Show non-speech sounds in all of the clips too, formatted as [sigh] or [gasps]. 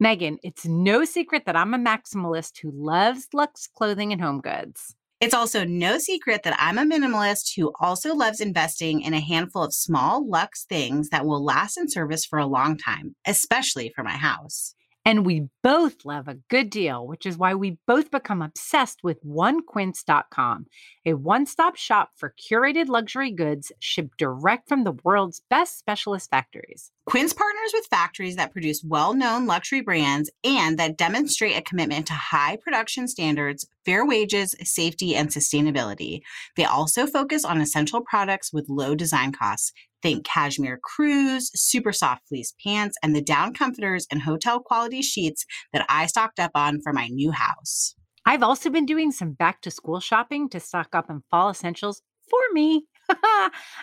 Megan, it's no secret that I'm a maximalist who loves luxe clothing and home goods. It's also no secret that I'm a minimalist who also loves investing in a handful of small luxe things that will last in service for a long time, especially for my house. And we both love a good deal, which is why we both become obsessed with onequince.com, a one stop shop for curated luxury goods shipped direct from the world's best specialist factories. Quince partners with factories that produce well known luxury brands and that demonstrate a commitment to high production standards, fair wages, safety, and sustainability. They also focus on essential products with low design costs. Think cashmere crews, super soft fleece pants, and the down comforters and hotel quality sheets that I stocked up on for my new house. I've also been doing some back to school shopping to stock up on fall essentials for me. [laughs]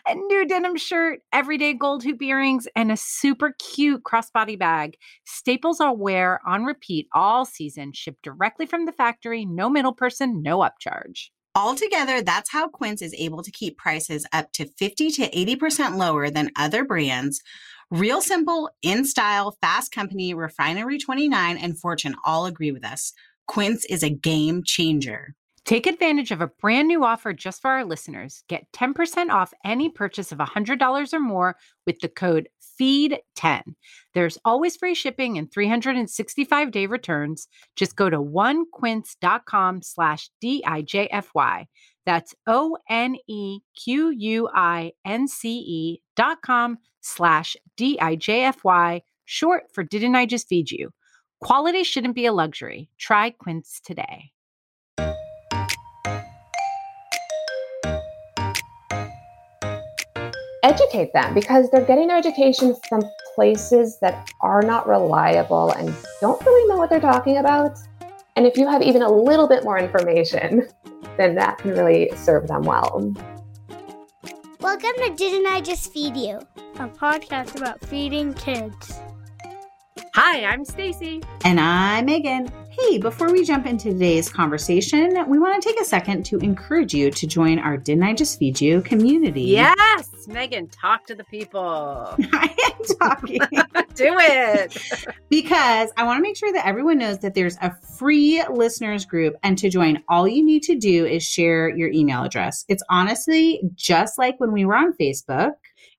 a new denim shirt, everyday gold hoop earrings, and a super cute crossbody bag. Staples I'll wear on repeat all season, shipped directly from the factory, no middle person, no upcharge. Altogether, that's how Quince is able to keep prices up to 50 to 80% lower than other brands. Real Simple, In Style, Fast Company, Refinery 29, and Fortune all agree with us. Quince is a game changer. Take advantage of a brand new offer just for our listeners. Get 10% off any purchase of $100 or more with the code FEED10. There's always free shipping and 365 day returns. Just go to onequince.com slash D-I-J-F-Y. That's O-N-E-Q-U-I-N-C-E dot com slash D-I-J-F-Y, short for Didn't I Just Feed You? Quality shouldn't be a luxury. Try Quince today. Educate them because they're getting their education from places that are not reliable and don't really know what they're talking about. And if you have even a little bit more information, [laughs] then that can really serve them well. Welcome to Didn't I Just Feed You? a podcast about feeding kids. Hi, I'm Stacy. And I'm Megan. Hey, before we jump into today's conversation, we want to take a second to encourage you to join our Didn't I Just Feed You community. Yes, Megan, talk to the people. [laughs] I am talking. [laughs] Do it. because I want to make sure that everyone knows that there's a free listeners group. And to join, all you need to do is share your email address. It's honestly just like when we were on Facebook.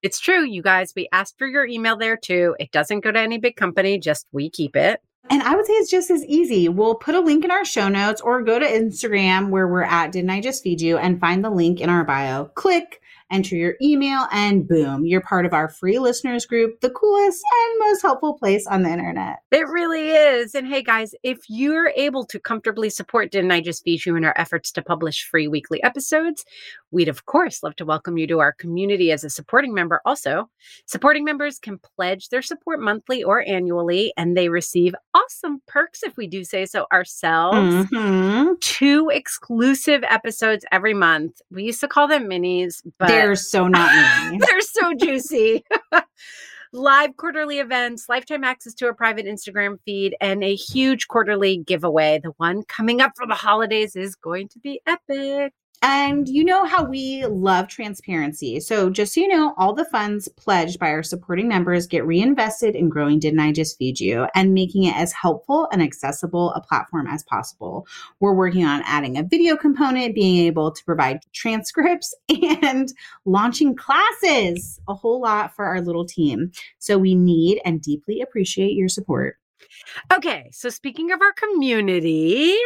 It's true, you guys. We asked for your email there too. It doesn't go to any big company, just we keep it. And I would say it's just as easy. We'll put a link in our show notes or go to Instagram where we're at Didn't I Just Feed You and find the link in our bio. Click, enter your email, and boom, you're part of our free listeners group, the coolest and most helpful place on the internet. It really is. And hey, guys, if you're able to comfortably support Didn't I Just Feed You in our efforts to publish free weekly episodes, we'd of course love to welcome you to our community as a supporting member. Also, supporting members can pledge their support monthly or annually, and they receive awesome perks, if we do say so ourselves. Mhm. Two exclusive episodes every month. We used to call them minis, but They're so not [laughs] me. they're so juicy. [laughs] Live quarterly events, lifetime access to a private Instagram feed, and a huge quarterly giveaway. The one coming up for the holidays is going to be epic. And you know how we love transparency. So, just so you know, all the funds pledged by our supporting members get reinvested in growing Didn't I Just Feed You and making it as helpful and accessible a platform as possible. We're working on adding a video component, being able to provide transcripts, [laughs] and launching classes, a whole lot for our little team. So, we need and deeply appreciate your support. Okay, so speaking of our community,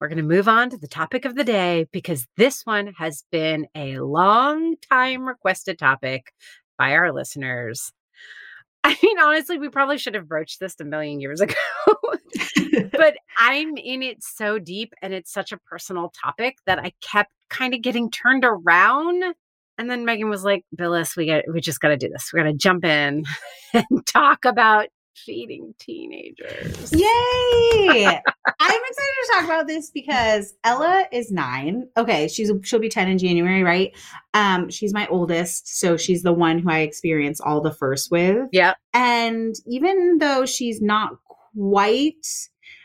we're going to move on to the topic of the day because this one has been a long time requested topic by our listeners. [laughs] I mean, honestly, we probably should have broached this a million years [laughs] ago, [laughs] but I'm in it so deep and it's such a personal topic that I kept kind of getting turned around. And then Megan was like, Billis, we got we just gotta do this. We gotta jump in and talk about feeding teenagers. Yay! [laughs] I'm excited to talk about this because Ella is nine. Okay, she's she'll be 10 in January, right? Um, she's my oldest, so she's the one who I experience all the first with. Yep. And even though she's not quite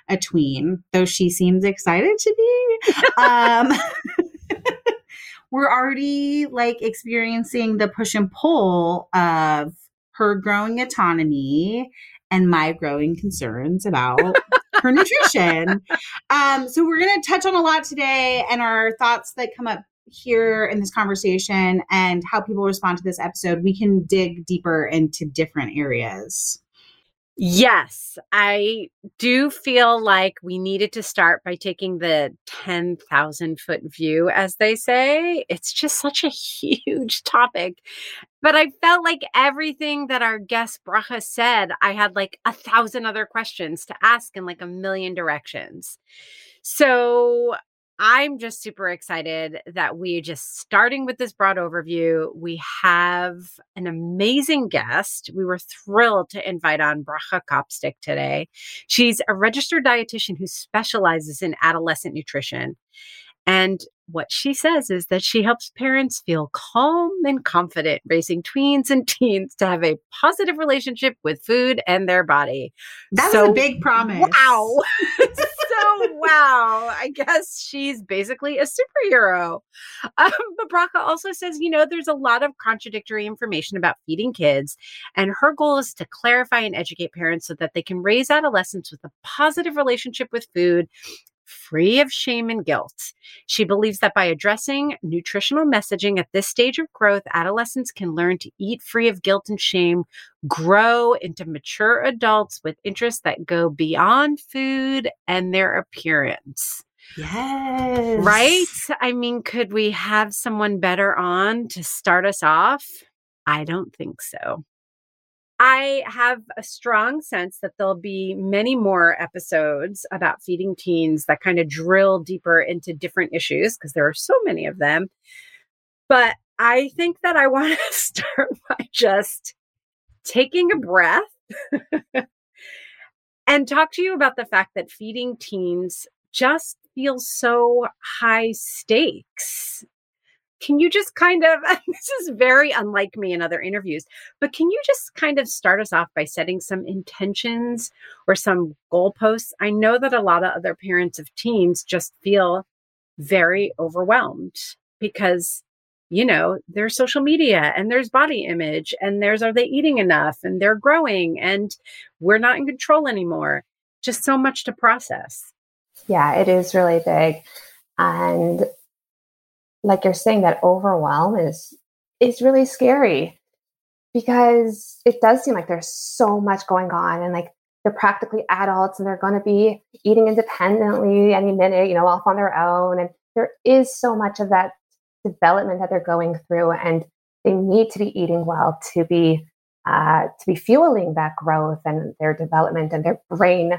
a tween, though she seems excited to be, um, [laughs] we're already like experiencing the push and pull of her growing autonomy and my growing concerns about her nutrition. Um, so we're going to touch on a lot today and our thoughts that come up here in this conversation and how people respond to this episode. We can dig deeper into different areas. Yes, I do feel like we needed to start by taking the 10,000 foot view, as they say. It's just such a [laughs] huge topic. But I felt like everything that our guest Bracha said, I had like a thousand other questions to ask in like a million directions. So I'm just super excited that we just starting with this broad overview. We have an amazing guest. We were thrilled to invite on Bracha Kopstick today. She's a registered dietitian who specializes in adolescent nutrition. And what she says is that she helps parents feel calm and confident raising tweens and [laughs] teens to have a positive relationship with food and their body. That's So, a big promise. Wow. [laughs] so, wow. I guess she's basically a superhero. Um, but Bracha also says, you know, there's a lot of contradictory information about feeding kids. And her goal is to clarify and educate parents so that they can raise adolescents with a positive relationship with food free of shame and guilt. She believes that by addressing nutritional messaging at this stage of growth, adolescents can learn to eat free of guilt and shame, grow into mature adults with interests that go beyond food and their appearance. Yes. Right? I mean, could we have someone better on to start us off? I don't think so. I have a strong sense that there'll be many more episodes about feeding teens that kind of drill deeper into different issues because there are so many of them. But I think that I want to [laughs] start by just taking a breath and talk to you about the fact that feeding teens just feels so high stakes. Can you just kind of, [laughs] this is very unlike me in other interviews, but can you just kind of start us off by setting some intentions or some goalposts? I know that a lot of other parents of teens just feel very overwhelmed because, you know, there's social media and there's body image and there's are they eating enough and they're growing and we're not in control anymore. Just so much to process. Yeah, it is really big. And like you're saying, that overwhelm is is really scary because it does seem like there's so much going on and like they're practically adults and they're going to be eating independently any minute, you know, off on their own. And there is so much of that development that they're going through, and they need to be eating well to be uh, to be fueling that growth and their development. And their brain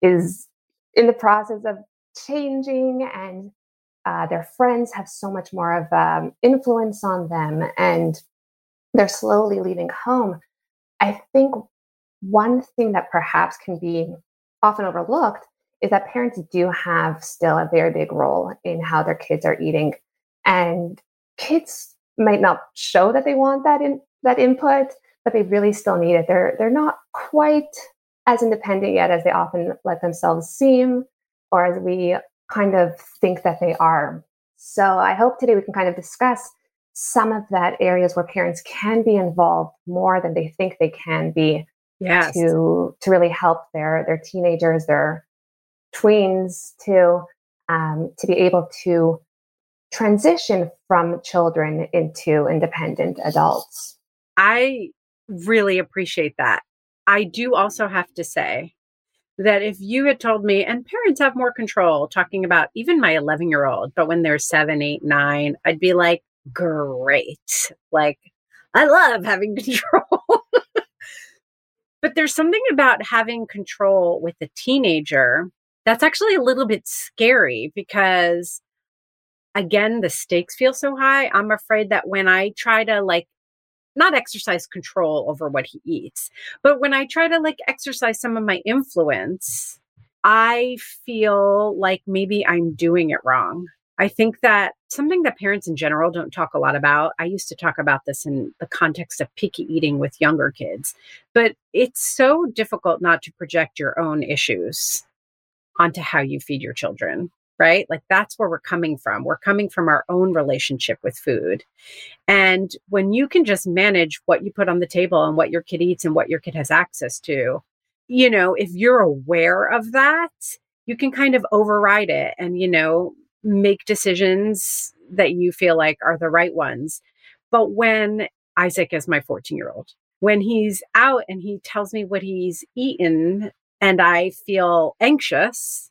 is in the process of changing, and uh, their friends have so much more of um, influence on them, and they're slowly leaving home. I think one thing that perhaps can be often overlooked is that parents do have still a very big role in how their kids are eating and kids might not show that they want that in that input but they really still need it they're they're not quite as independent yet as they often let themselves seem or as we kind of think that they are so i hope today we can kind of discuss some of that areas where parents can be involved more than they think they can be Yes. to to really help their their teenagers, their tweens, to um, to be able to transition from children into independent adults. I really appreciate that. I do also have to say that if you had told me, and parents have more control, talking about even my 11 year old, but when they're seven, eight, nine, I'd be like, great. Like, I love having [laughs] control. but there's something about having control with a teenager that's actually a little bit scary because again the stakes feel so high i'm afraid that when i try to like not exercise control over what he eats, but when I try to like exercise some of my influence, I feel like maybe I'm doing it wrong. I think that something that parents in general don't talk a lot about. I used to talk about this in the context of picky eating with younger kids, but it's so difficult not to project your own issues onto how you feed your children, right? Like that's where we're coming from. We're coming from our own relationship with food. And when you can just manage what you put on the table and what your kid eats and what your kid has access to, you know, if you're aware of that, you can kind of override it and, you know, make decisions that you feel like are the right ones. But when Isaac is my 14 year old, when he's out and he tells me what he's eaten and I feel anxious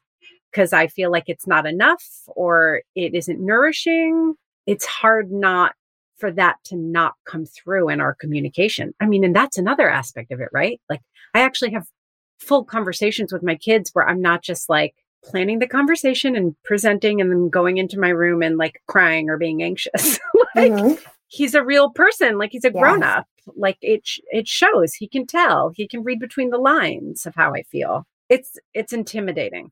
because I feel like it's not enough or it isn't nourishing, it's hard not for that to not come through in our communication. I mean, and that's another aspect of it, right? Like I actually have full conversations with my kids where I'm not just like planning the conversation and presenting and then going into my room and like crying or being anxious. [laughs] like mm-hmm. he's a real person, like he's a grown up. Like it it shows. He can tell. He can read between the lines of how I feel. It's it's intimidating.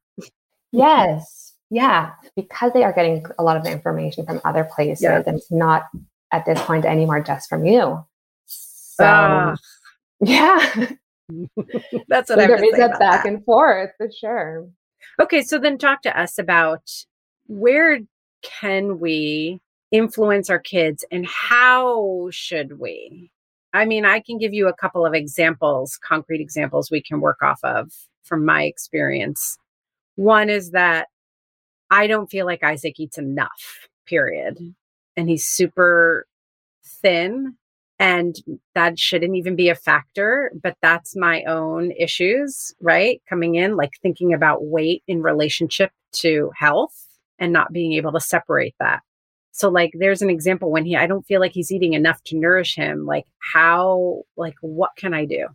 Yes. Yeah, because they are getting a lot of information from other places yeah. and it's not at this point anymore just from you. So, uh, yeah. [laughs] That's what so I there is a back that. and forth for sure. Okay, so then talk to us about where can we influence our kids and how should we? I mean, I can give you a couple of examples, concrete examples we can work off of from my experience. One is that I don't feel like Isaac eats enough, period. Mm-hmm. And he's super thin and that shouldn't even be a factor but that's my own issues right? Coming in like thinking about weight in relationship to health and not being able to separate that. So like there's an example when he i don't feel like he's eating enough to nourish him like how like what can i do?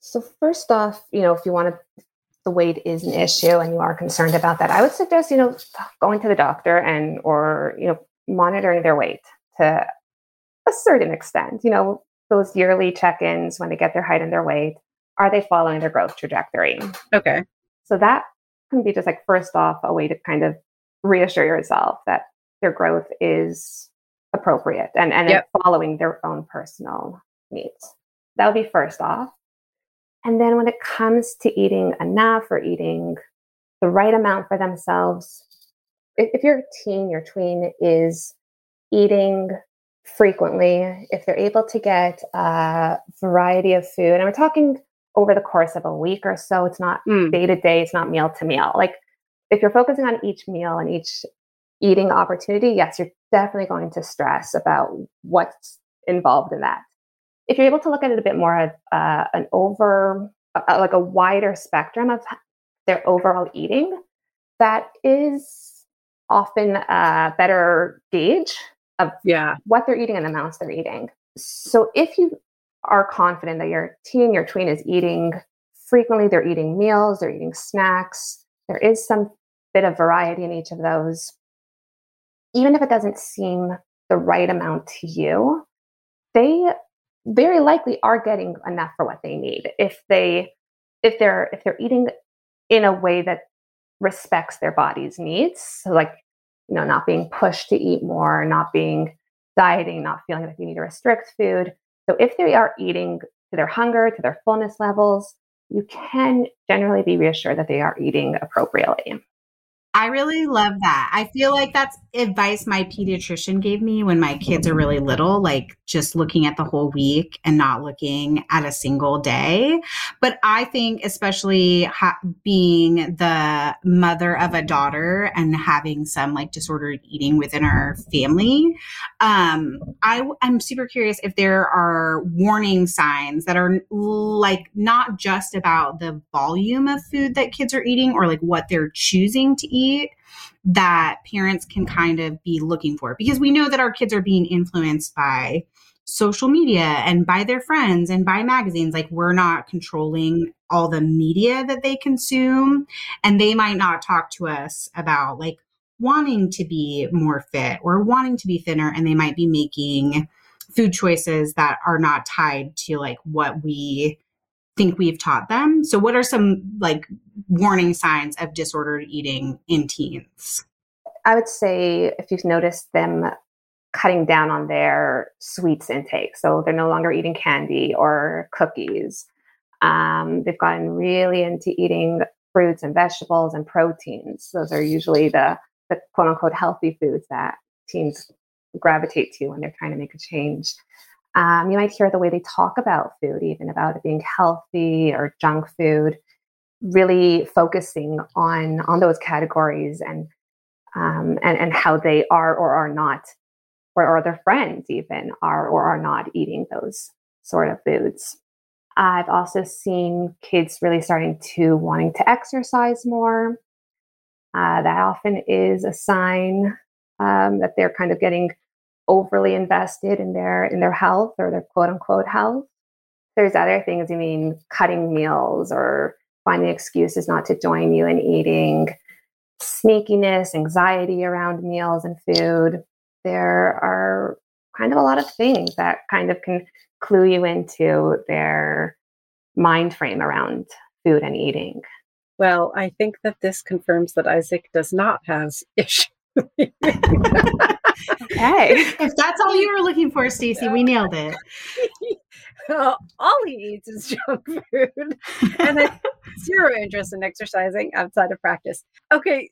So first off you know if you want to the weight is an issue and you are concerned about that i would suggest you know going to the doctor and or you know monitoring their weight to a certain extent. You know, those yearly check ins when they get their height and their weight, are they following their growth trajectory? Okay. So that can be just like, first off, a way to kind of reassure yourself that their growth is appropriate and, and yep. following their own personal needs. That would be first off. And then when it comes to eating enough or eating the right amount for themselves, if, if your teen, your tween is eating frequently, if they're able to get a variety of food, and we're talking over the course of a week or so, it's not mm. day to day, it's not meal to meal. Like if you're focusing on each meal and each eating opportunity, yes, you're definitely going to stress about what's involved in that. If you're able to look at it a bit more of uh, an over, uh, like a wider spectrum of their overall eating, that is often a better gauge of yeah. what they're eating and the amounts they're eating. So if you are confident that your teen, your tween is eating frequently, they're eating meals, they're eating snacks, there is some bit of variety in each of those. Even if it doesn't seem the right amount to you, they very likely are getting enough for what they need. If they if they're if they're eating in a way that respects their body's needs, so like you know, not being pushed to eat more, not being dieting, not feeling like you need to restrict food. So if they are eating to their hunger, to their fullness levels, you can generally be reassured that they are eating appropriately. I really love that. I feel like that's advice my pediatrician gave me when my kids are really little, like just looking at the whole week and not looking at a single day. But I think, especially ha- being the mother of a daughter and having some like disordered eating within our family, um, I, I'm super curious if there are warning signs that are like not just about the volume of food that kids are eating or like what they're choosing to eat that parents can kind of be looking for because we know that our kids are being influenced by social media and by their friends and by magazines like we're not controlling all the media that they consume and they might not talk to us about like wanting to be more fit or wanting to be thinner and they might be making food choices that are not tied to like what we think we've taught them. So what are some like warning signs of disordered eating in teens? I would say if you've noticed them cutting down on their sweets intake, so they're no longer eating candy or cookies. Um, they've gotten really into eating fruits and vegetables and proteins. Those are usually the, the quote unquote healthy foods that teens gravitate to when they're trying to make a change. Um, you might hear the way they talk about food, even about it being healthy or junk food, really focusing on on those categories and um, and and how they are or are not, or, or their friends even are or are not eating those sort of foods. I've also seen kids really starting to wanting to exercise more. Uh, that often is a sign um, that they're kind of getting overly invested in their in their health or their quote unquote health. There's other things. I mean, cutting meals or finding excuses not to join you in eating, sneakiness, anxiety around meals and food. There are kind of a lot of things that kind of can clue you into their mind frame around food and eating. Well, I think that this confirms that Isaac does not have [laughs] issues. [laughs] Okay. [laughs] If that's all you were looking for, Stacy, we nailed it. [laughs] all he eats is [laughs] junk food and then zero interest in exercising outside of practice. Okay.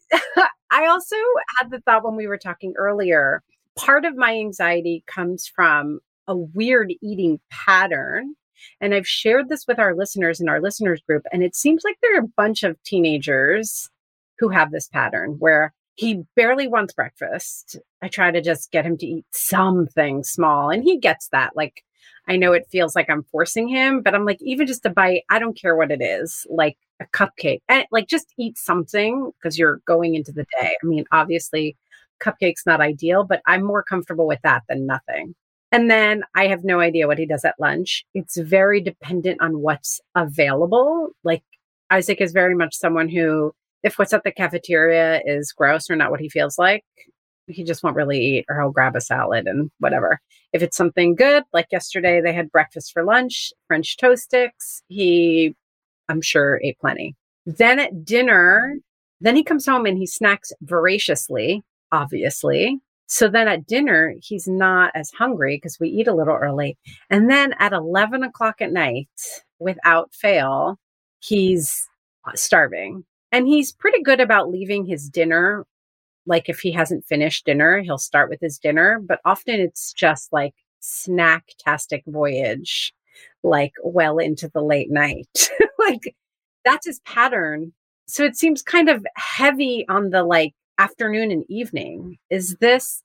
I also had the thought when we were talking earlier, part of my anxiety comes from a weird eating pattern. And I've shared this with our listeners in our listeners group. And it seems like there are a bunch of teenagers who have this pattern where he barely wants breakfast. I try to just get him to eat something small, and he gets that. Like, I know it feels like I'm forcing him, but I'm like, even just a bite, I don't care what it is, like a cupcake, and like just eat something because you're going into the day. I mean, obviously, cupcake's not ideal, but I'm more comfortable with that than nothing. And then I have no idea what he does at lunch. It's very dependent on what's available. Like Isaac is very much someone who, if what's at the cafeteria is gross or not what he feels like, he just won't really eat or he'll grab a salad and whatever. If it's something good, like yesterday they had breakfast for lunch, French toast sticks, he, I'm sure, ate plenty. Then at dinner, then he comes home and he snacks voraciously, obviously. So then at dinner, he's not as hungry because we eat a little early. And then at 11 o'clock at night, without fail, he's uh, starving. And he's pretty good about leaving his dinner. Like if he hasn't finished dinner, he'll start with his dinner, but often it's just like snack-tastic voyage, like well into the late night. [laughs] like that's his pattern. So it seems kind of heavy on the like afternoon and evening. Is this,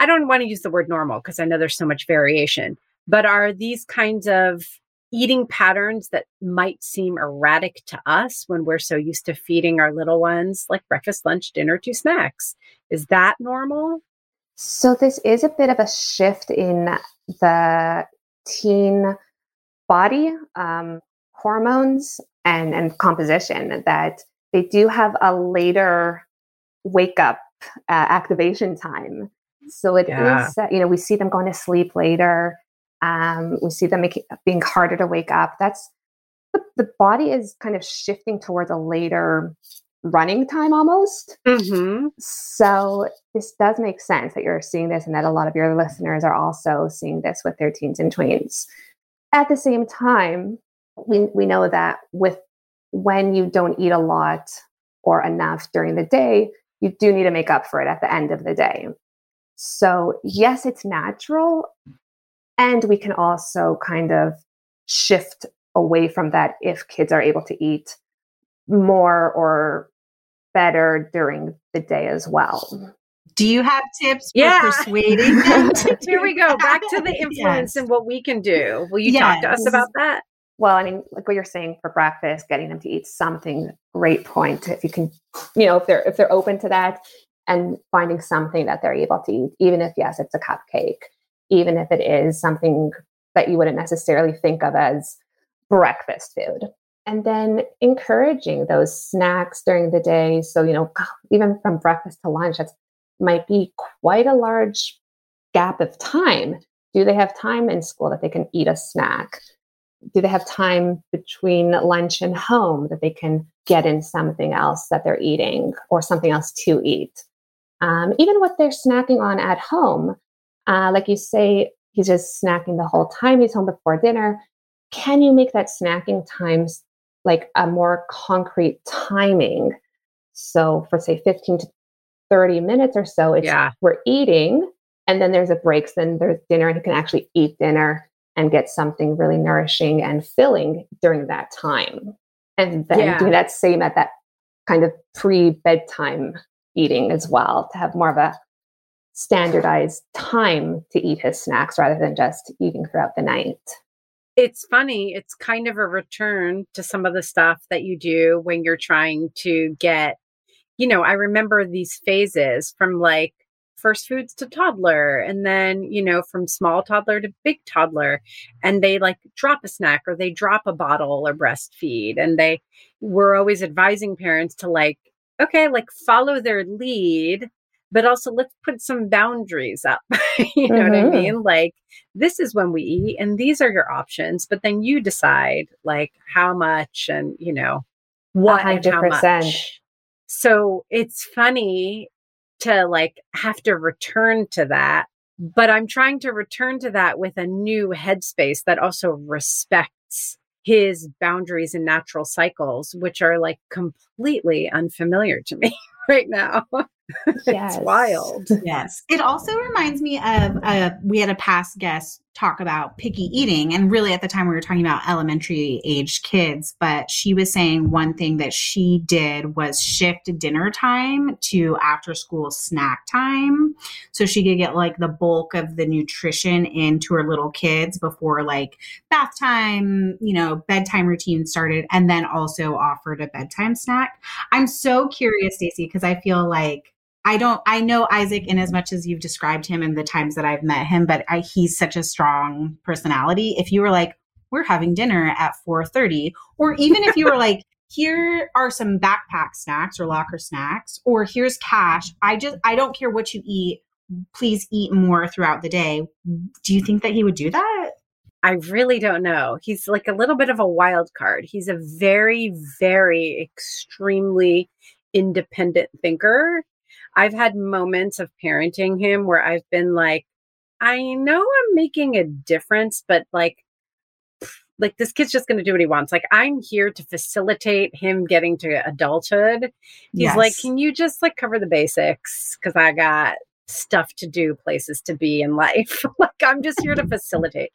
I don't want to use the word normal because I know there's so much variation, but are these kinds of eating patterns that might seem erratic to us when we're so used to feeding our little ones like breakfast, lunch, dinner, two snacks? Is that normal? So, this is a bit of a shift in the teen body um, hormones and, and composition that they do have a later wake up uh, activation time. So it Yeah. is, uh, you know, we see them going to sleep later. Um, we see them making, being harder to wake up. That's the, the body is kind of shifting towards a later running time almost. Mm-hmm. So this does make sense that you're seeing this and that a lot of your listeners are also seeing this with their teens and tweens. At the same time, we, we know that with when you don't eat a lot or enough during the day, you do need to make up for it at the end of the day. So, yes, it's natural. And we can also kind of shift away from that if kids are able to eat more or better during the day as well. Do you have tips Yeah. for persuading [laughs] them? to Here we go. Back to the influence Yes. and what we can do. Will you talk to us about that? Well, I mean, like what you're saying for breakfast, getting them to eat something, great point. If you can, you know, if they're if they're open to that and finding something that they're able to eat, even if yes, it's a cupcake, even if it is something that you wouldn't necessarily think of as breakfast food. And then encouraging those snacks during the day. So, you know, even from breakfast to lunch, that might be quite a large gap of time Do they have time in school that they can eat a snack? Do they have time between lunch and home that they can get in something else that they're eating or something else to eat? Um, even what they're snacking on at home, uh, like you say, he's just snacking the whole time he's home before dinner. Can you make that snacking times like a more concrete timing? So for say 15 to 30 minutes or so, it's Yeah. we're eating and then there's a break, so then there's dinner and he can actually eat dinner and get something really nourishing and filling during that time. And then Yeah. do that same at that kind of pre-bedtime eating as well to have more of a standardized time to eat his snacks rather than just eating throughout the night. It's funny. It's kind of a return to some of the stuff that you do when you're trying to get, you know, I remember these phases from like first foods to toddler and then, you know, from small toddler to big toddler. And they like drop a snack or they drop a bottle or breastfeed. And they were always advising parents to like, okay, like follow their lead, but also let's put some boundaries up. [laughs] you know what I Mhm. mean? Like, this is when we eat and these are your options but then you decide like how much and you know what and how much so it's funny to like have to return to that but i'm trying to return to that with a new headspace that also respects his boundaries and natural cycles which are like completely unfamiliar to me [laughs] right now [laughs] Yes. it's wild Yes. It also reminds me of uh, we had a past guest talk about picky eating. And really, at the time, we were talking about elementary age kids. But she was saying one thing that she did was shift dinner time to after school snack time. So she could get like the bulk of the nutrition into her little kids before like bath time, you know, bedtime routine started, and then also offered a bedtime snack. I'm so curious, Stacey, because I feel like I don't, I know Isaac in as much as you've described him in the times that I've met him, but I, he's such a strong personality. If you were like, we're having dinner at 4.30, or even if you were like, [laughs] here are some backpack snacks or locker snacks, or here's cash. I just, I don't care what you eat. Please eat more throughout the day. Do you think that he would do that? I really don't know. He's like a little bit of a wild card. He's a very, very extremely independent thinker. I've had moments of parenting him where I've been like, I know I'm making a difference, but like, like this kid's just going to do what he wants. Like I'm here to facilitate him getting to adulthood. He's like, can you just like cover the basics? Cause I got stuff to do, places to be in life. [laughs] like I'm just here to facilitate.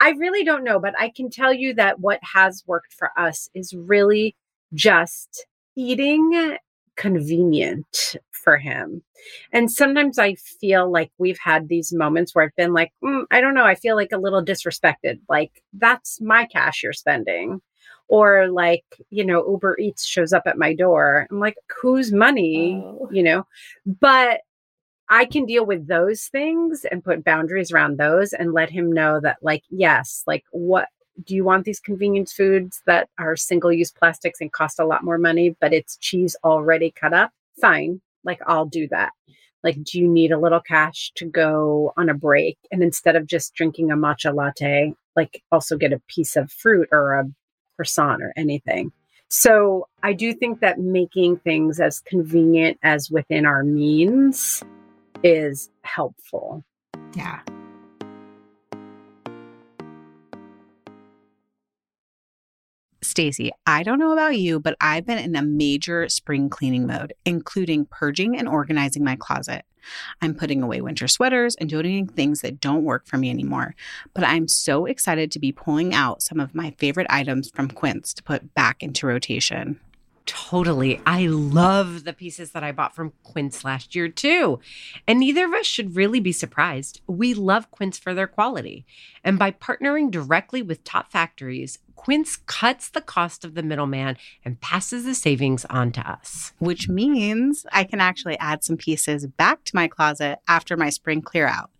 I really don't know, but I can tell you that what has worked for us is really just eating convenient for him. And sometimes I feel like we've had these moments where I've been like, "Mm, I don't know, I feel like a little disrespected. Like, that's my cash you're spending. Or like, you know, Uber Eats shows up at my door. I'm like, whose money? Oh. You know, but I can deal with those things and put boundaries around those and let him know that, like, yes, like, what do you want these convenience foods that are single use plastics and cost a lot more money, but it's cheese already cut up? Fine. Like, I'll do that. Like, do you need a little cash to go on a break? And instead of just drinking a matcha latte, like, also get a piece of fruit or a croissant or anything. So I do think that making things as convenient as within our means is helpful. Yeah. Stacy, I don't know about you, but I've been in a major spring cleaning mode, including purging and organizing my closet. I'm putting away winter sweaters and donating things that don't work for me anymore. But I'm so excited to be pulling out some of my favorite items from Quince to put back into rotation. Totally. I love the pieces that I bought from Quince last year, too. And neither of us should really be surprised. We love Quince for their quality. And by partnering directly with top factories, Quince cuts the cost of the middleman and passes the savings on to us. which means I can actually add some pieces back to my closet after my spring clear out.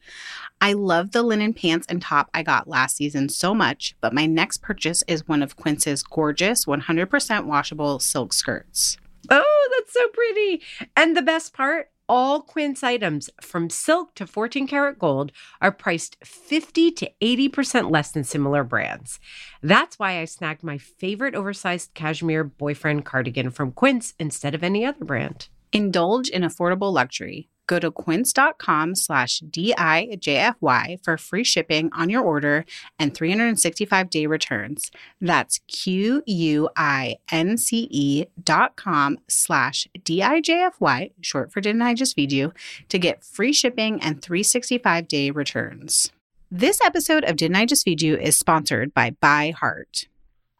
I love the linen pants and top I got last season so much, but my next purchase is one of Quince's gorgeous 100% washable silk skirts. Oh, that's so pretty. And the best part, all Quince items from silk to 14 karat gold are priced 50 to 80% less than similar brands. That's why I snagged my favorite oversized cashmere boyfriend cardigan from Quince instead of any other brand. Indulge in affordable luxury. Go to quince.com slash DIJFY for free shipping on your order and 365 day returns. That's Q U I N C E dot com slash DIJFY, short for Didn't I Just Feed You, to get free shipping and 365 day returns. This episode of Didn't I Just Feed You is sponsored by By Heart.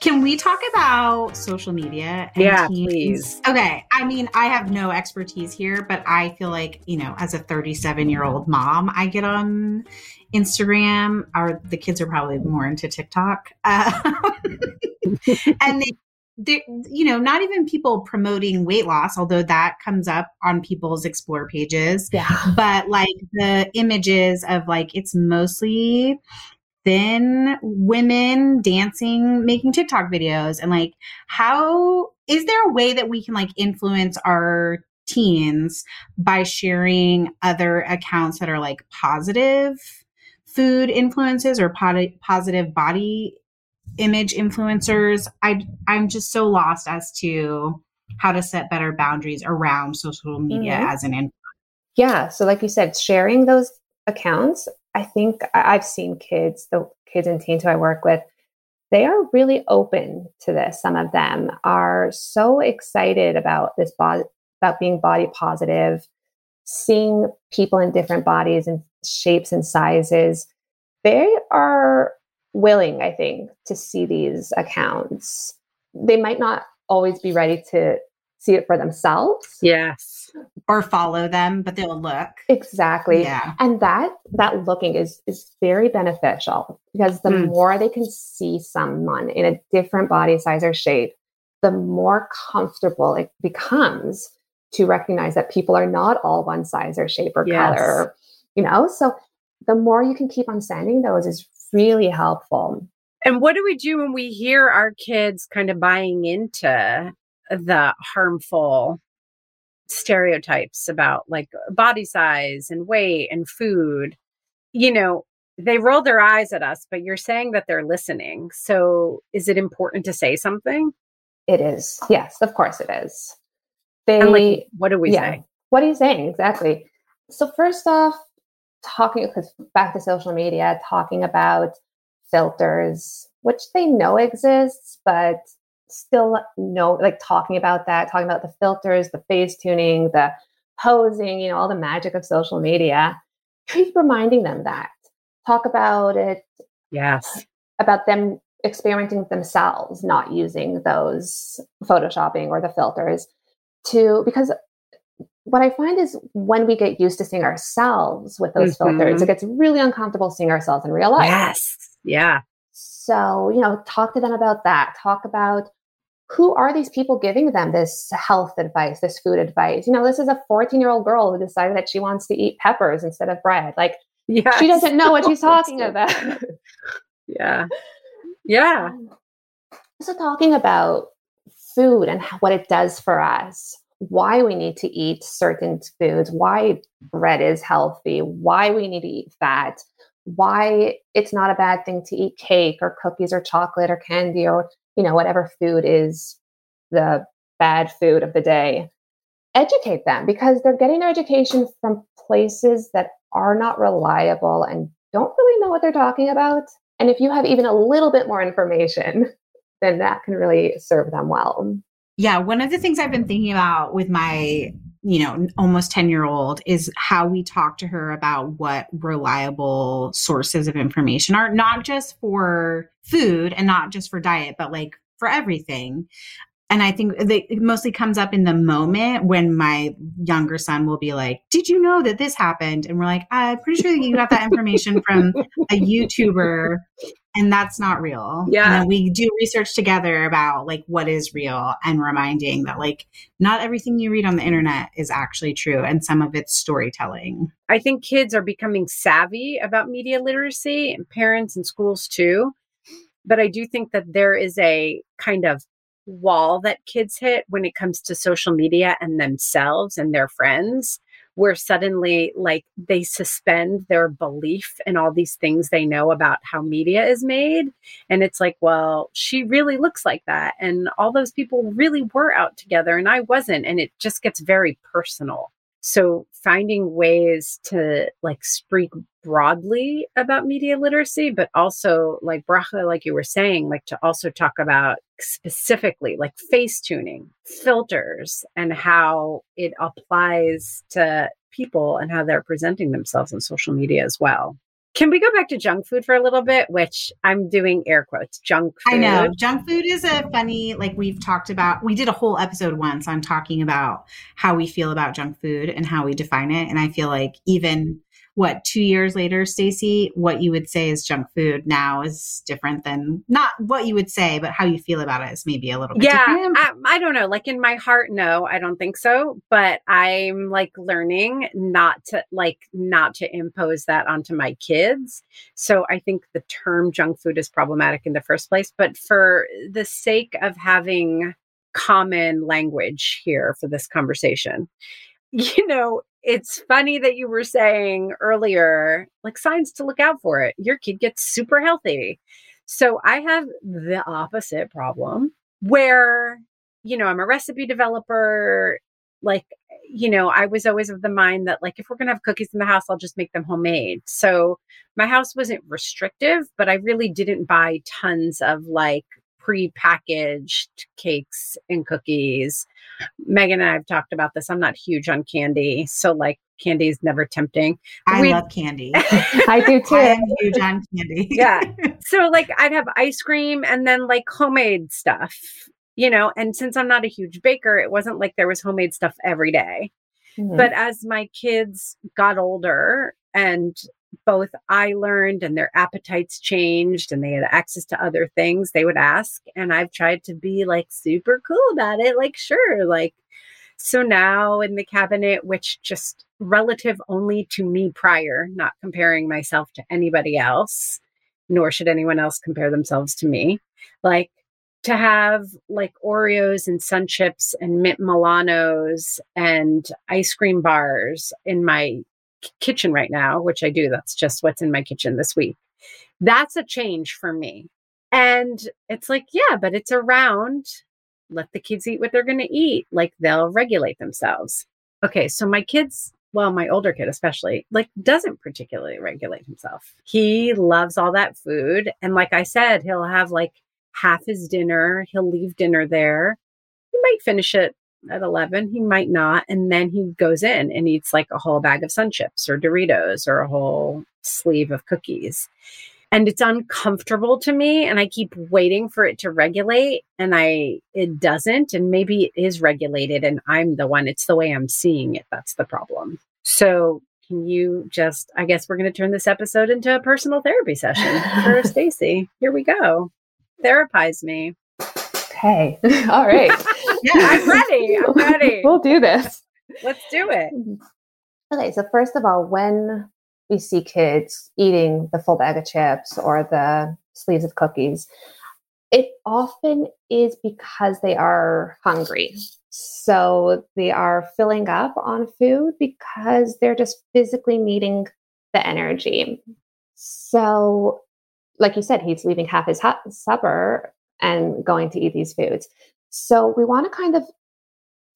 Can we talk about social media? and Yeah, teens? please. Okay. I mean, I have no expertise here, but I feel like, you know, as a 37 year old mom, I get on Instagram, or the kids are probably more into TikTok. [laughs] Uh, and they, they, you know, not even people promoting weight loss, although that comes up on people's explore pages Yeah. but like the images of like it's mostly thin women dancing making tiktok videos and like how is there a way that we can like influence our teens by sharing other accounts that are like positive food influences or poti- positive body image influencers i i'm just so lost as to how to set better boundaries around social media Mhm. as an influencer Yeah. So, like you said, sharing those accounts, I think I've seen kids, the kids and teens who I work with, they are really open to this. Some of them are so excited about this body, about being body positive, seeing people in different bodies and shapes and sizes. They are willing, I think, to see these accounts. They might not always be ready to see it for themselves. Yes. Or follow them, but they'll look. Exactly. Yeah. And that that looking is is very beneficial because the Mm. more they can see someone in a different body size or shape, the more comfortable it becomes to recognize that people are not all one size or shape or Yes. color. You know, so the more you can keep on sending those is really helpful. And what do we do when we hear our kids kind of buying into the harmful stereotypes about like body size and weight and food, you know, they roll their eyes at us, but you're saying that they're listening. So is it important to say something? It is. Yes, of course it is. They And like, what do we yeah. say? What are you saying exactly? So first off, talking because back to social media, talking about filters, which they know exists, but still know like talking about that, talking about the filters, the face tuning, the posing, you know, all the magic of social media. Keep reminding them that. Talk about it, Yes. about them experimenting with themselves, not using those photoshopping or the filters to because what I find is when we get used to seeing ourselves with those filters, Mhm. it gets really uncomfortable seeing ourselves in real life. Yes. Yeah. So, you know, talk to them about that. Talk about who are these people giving them this health advice, this food advice? You know, this is a 14 year old girl who decided that she wants to eat peppers instead of bread. Like, Yeah. she doesn't know what she's [laughs] talking about. Yeah. Yeah. [laughs] So, talking about food and what it does for us, why we need to eat certain foods, why bread is healthy, why we need to eat fat, why it's not a bad thing to eat cake or cookies or chocolate or candy or, you know, whatever food is the bad food of the day. Educate them because they're getting their education from places that are not reliable and don't really know what they're talking about. And if you have even a little bit more information, then that can really serve them well. Yeah, one of the things I've been thinking about with my, you know, almost 10 year old is how we talk to her about what reliable sources of information are, not just for food and not just for diet, but like for everything. And I think that it mostly comes up in the moment when my younger son will be like, Did you know that this happened? And we're like, I'm pretty sure that you got that information from a YouTuber and that's not real. Yeah. And then we do research together about like what is real and reminding that like not everything you read on the internet is actually true and some of it's storytelling. I think kids are becoming savvy about media literacy and parents and schools too. But I do think that there is a kind of wall that kids hit when it comes to social media and themselves and their friends, where suddenly, like, they suspend their belief in all these things they know about how media is made. And it's like, well, she really looks like that. And all those people really were out together and I wasn't. And it just gets very personal. So finding ways to like speak broadly about media literacy, but also like Bracha, like you were saying, like to also talk about specifically like face tuning, filters, and how it applies to people and how they're presenting themselves on social media as well. Can we go back to junk food for a little bit? Which I'm doing air quotes junk food. I know junk food is a funny like we've talked about. We did a whole episode once on talking about how we feel about junk food and how we define it and I feel like even what 2 years later Stacy, what you would say is junk food now is different than not what you would say but how you feel about it is maybe a little bit yeah different. I, I don't know. Like in my heart no i don't think so. But i'm like learning not to like not to impose that onto my kids. So i think the term junk food is problematic in the first place. But for the sake of having common language here for this conversation [laughs] you know it's funny that you were saying earlier like signs to look out for it. Your kid gets super healthy. So i have the opposite problem where you know i'm a recipe developer. Like you know i was always of the mind that like if we're going to have cookies in the house i'll just make them homemade. So my house wasn't restrictive but i really didn't buy tons of like pre-packaged cakes and cookies megan and i've talked about this i'm not huge on candy so like candy is never tempting I we- love candy. [laughs] I do too. [laughs] I am huge on candy. [laughs] Yeah. so like I'd have ice cream and then like homemade stuff, you know, and since I'm not a huge baker, it wasn't like there was homemade stuff every day. Mhm. But as my kids got older and both I learned and their appetites changed and they had access to other things, they would ask. And I've tried to be like super cool about it. Like, sure. Like, so now in the cabinet, which just relative only to me prior, not comparing myself to anybody else, nor should anyone else compare themselves to me. Like, to have like Oreos and Sun Chips and Mint Milanos and ice cream bars in my kitchen right now, which I do. That's just what's in my kitchen this week. That's a change for me. And it's like, yeah, but it's around. Let the kids eat what they're going to eat. Like they'll regulate themselves. Okay. So my kids, well, my older kid especially, like doesn't particularly regulate himself. He loves all that food. And like I said, he'll have like half his dinner. He'll leave dinner there. He might finish it at 11. He might not. And then he goes in and eats like a whole bag of Sun Chips or Doritos or a whole sleeve of cookies. And it's uncomfortable to me. And I keep waiting for it to regulate. And I, it doesn't. And maybe it is regulated and I'm the one. It's the way I'm seeing it. That's the problem. So can you just, I guess we're going to turn this episode into a personal therapy session for [laughs] Stacy. Here we go. Therapize me. Okay. [laughs] All right. Yeah, I'm [laughs] ready. I'm ready. We'll do this. Let's do it. Okay, so first of all, when we see kids eating the full bag of chips or the sleeves of cookies, it often is because they are hungry. So they are filling up on food because they're just physically needing the energy. So, like you said, he's leaving half his hu- supper and going to eat these foods. So, we want to kind of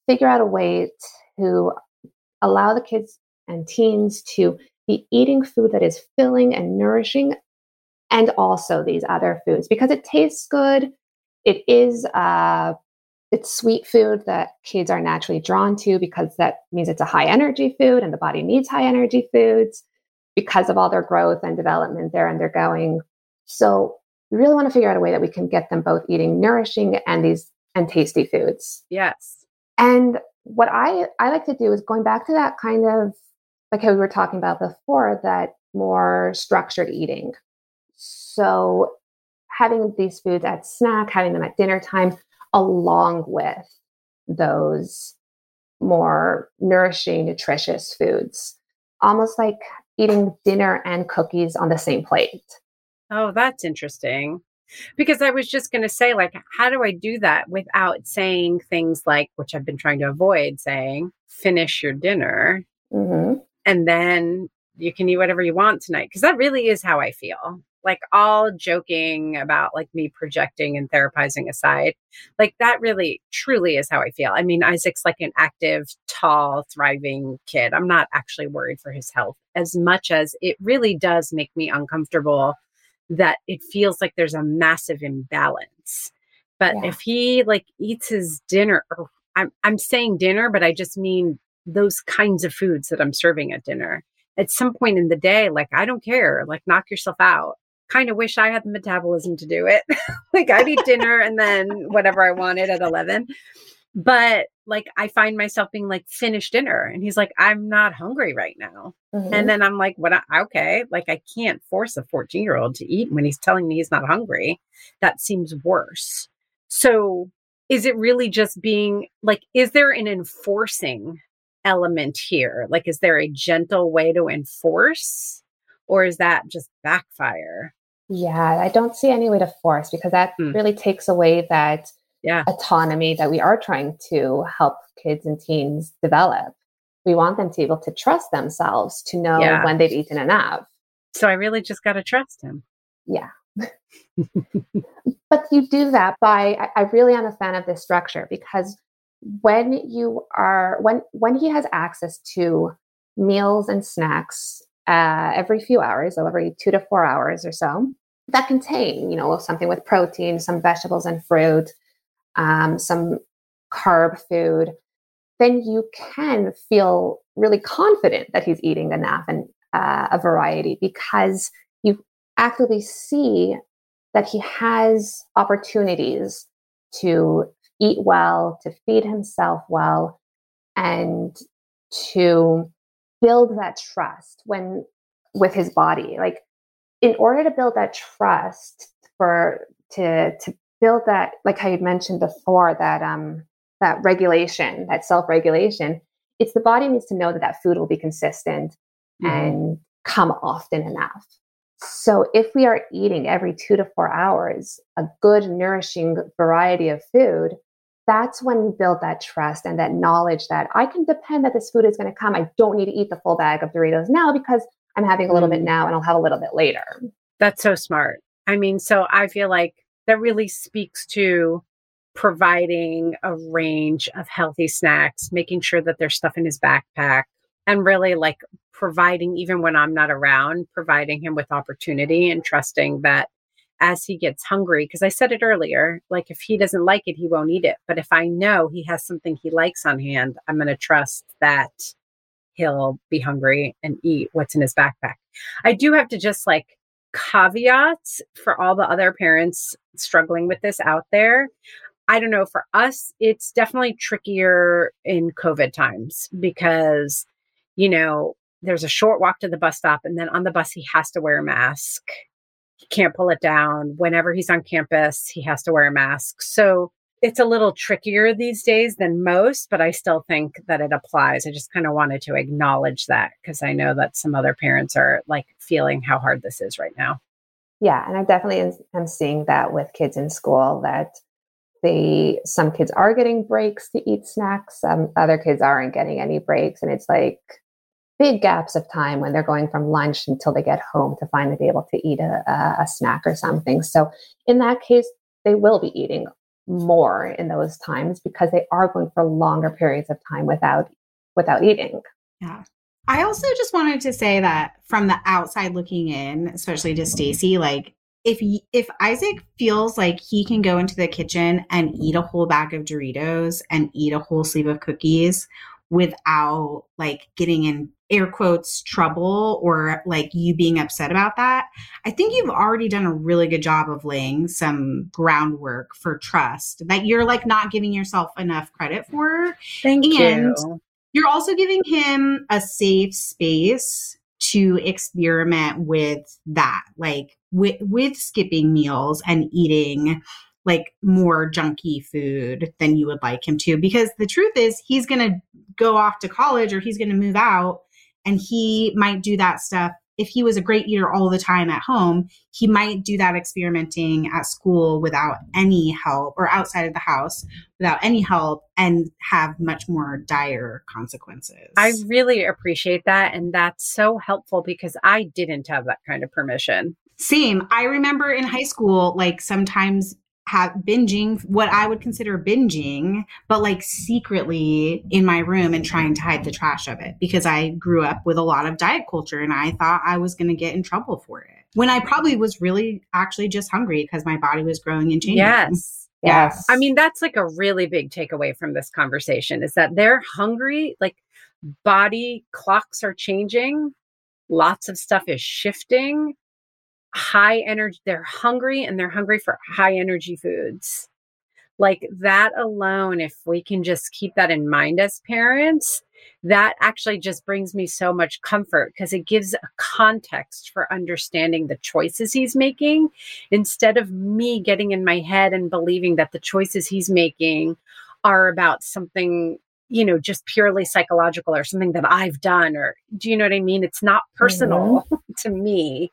figure out a way to allow the kids and teens to be eating food that is filling and nourishing and also these other foods. Because it tastes good it is uh it's sweet food that kids are naturally drawn to because that means it's a high energy food and the body needs high energy foods because of all their growth and development they're undergoing. So we really want to figure out a way that we can get them both eating nourishing and these and tasty foods Yes. and what I I like to do is going back to that kind of like how we were talking about before, that more structured eating. So having these foods at snack, having them at dinner time, along with those more nourishing, nutritious foods, almost like eating dinner and cookies on the same plate. Oh, that's interesting. Because I was just going to say, like, how do I do that without saying things like, which I've been trying to avoid saying, finish your dinner hmm and then you can eat whatever you want tonight. Because that really is how I feel. Like, all joking about like me projecting and therapizing aside, like, that really truly is how I feel. I mean, Isaac's like an active, tall, thriving kid. I'm not actually worried for his health as much as it really does make me uncomfortable that it feels like there's a massive imbalance. But Yeah. if he like eats his dinner, or I'm I'm saying dinner, but I just mean those kinds of foods that I'm serving at dinner. At some point in the day, like I don't care, like knock yourself out. Kind of wish I had the metabolism to do it. [laughs] like I'd eat dinner and then whatever I wanted at 11. But like I find myself being like, finish dinner. And he's like, I'm not hungry right now. Mhm. And then I'm like, what? I- Okay. Like, I can't force a 14 year old to eat when he's telling me he's not hungry. That seems worse. So, is it really just being like, is there an enforcing element here? Like, is there a gentle way to enforce? Or is that just backfire? Yeah, I don't see any way to force because that Hmm. really takes away that Yeah. autonomy that we are trying to help kids and teens develop. We want them to be able to trust themselves to know Yeah. when they've eaten enough. So, I really just got to trust him. Yeah. [laughs] but you do that by I, I really am a fan of this structure because when you are when when he has access to meals and snacks uh, every few hours so every two to four hours or so that contain you know something with protein some vegetables and fruit um, some carb food then you can feel really confident that he's eating enough and uh, a variety because you actively see that he has opportunities to eat well, to feed himself well, and to build that trust when with his body. Like in order to build that trust for to to build that, like how you mentioned before, that um that regulation, that self-regulation, it's the body needs to know that that food will be consistent Mhm. and come often enough. So, if we are eating every two to four hours a good, nourishing variety of food, that's when you build that trust and that knowledge that I can depend that this food is going to come. I don't need to eat the full bag of Doritos now because I'm having a little bit Mm. now and I'll have a little bit later. That's so smart. I mean, so I feel like that really speaks to providing a range of healthy snacks, making sure that there's stuff in his backpack, and really like providing, even when I'm not around, providing him with opportunity and trusting that as he gets hungry, because I said it earlier, like if he doesn't like it, he won't eat it. But if I know he has something he likes on hand, I'm going to trust that he'll be hungry and eat what's in his backpack. I do have to just like caveats for all the other parents struggling with this out there. I don't know, for us, it's definitely trickier in COVID times because, you know, there's a short walk to the bus stop, and then on the bus, he has to wear a mask. He can't pull it down. Whenever he's on campus, he has to wear a mask. So it's a little trickier these days than most, but I still think that it applies. I just kind of wanted to acknowledge that because I know that some other parents are like feeling how hard this is right now. Yeah, and I definitely am- seeing that with kids in school that they some kids are getting breaks to eat snacks, some other kids aren't getting any breaks, and it's like big gaps of time when they're going from lunch until they get home to finally be able to eat a, a snack or something. So in that case, they will be eating more in those times because they are going for longer periods of time without without eating. Yeah. I also just wanted to say that from the outside looking in, especially to Stacy, like if if Isaac feels like he can go into the kitchen and eat a whole bag of Doritos and eat a whole sleeve of cookies without like getting in air quotes trouble or like you being upset about that, I think you've already done a really good job of laying some groundwork for trust that you're like not giving yourself enough credit for Thank And- you. you're also giving him a safe space to experiment with that like with with skipping meals and eating like more junky food than you would like him to because the truth is he's going to go off to college or he's going to move out and he might do that stuff if he was a great eater all the time at home he might do that experimenting at school without any help or outside of the house without any help and have much more dire consequences. I really appreciate that. And that's so helpful because I didn't have that kind of permission. Same. I remember in high school, like sometimes have binging what I would consider binging, but like secretly in my room and trying to hide the trash of it because I grew up with a lot of diet culture and I thought I was going to get in trouble for it. When I probably was really actually just hungry because my body was growing and changing. Yes. Yes. I mean, that's like a really big takeaway from this conversation is that they're hungry, like body clocks are changing, lots of stuff is shifting, high energy, they're hungry and they're hungry for high energy foods. Like that alone, if we can just keep that in mind as parents, that actually just brings me so much comfort because it gives a context for understanding the choices he's making instead of me getting in my head and believing that the choices he's making are about something you know just purely psychological or something that i've done or do you know what i mean? It's not mm-hmm. personal [laughs] to me